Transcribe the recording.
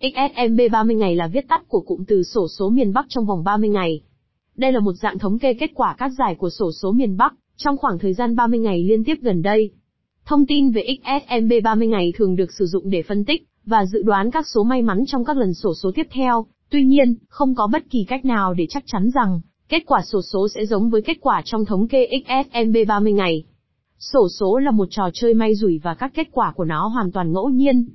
XSMB 30 ngày là viết tắt của cụm từ sổ số miền Bắc trong vòng 30 ngày. Đây là một dạng thống kê kết quả các giải của sổ số miền Bắc trong khoảng thời gian 30 ngày liên tiếp gần đây. Thông tin về XSMB 30 ngày thường được sử dụng để phân tích và dự đoán các số may mắn trong các lần sổ số tiếp theo. Tuy nhiên, không có bất kỳ cách nào để chắc chắn rằng kết quả sổ số sẽ giống với kết quả trong thống kê XSMB 30 ngày. Sổ số là một trò chơi may rủi và các kết quả của nó hoàn toàn ngẫu nhiên.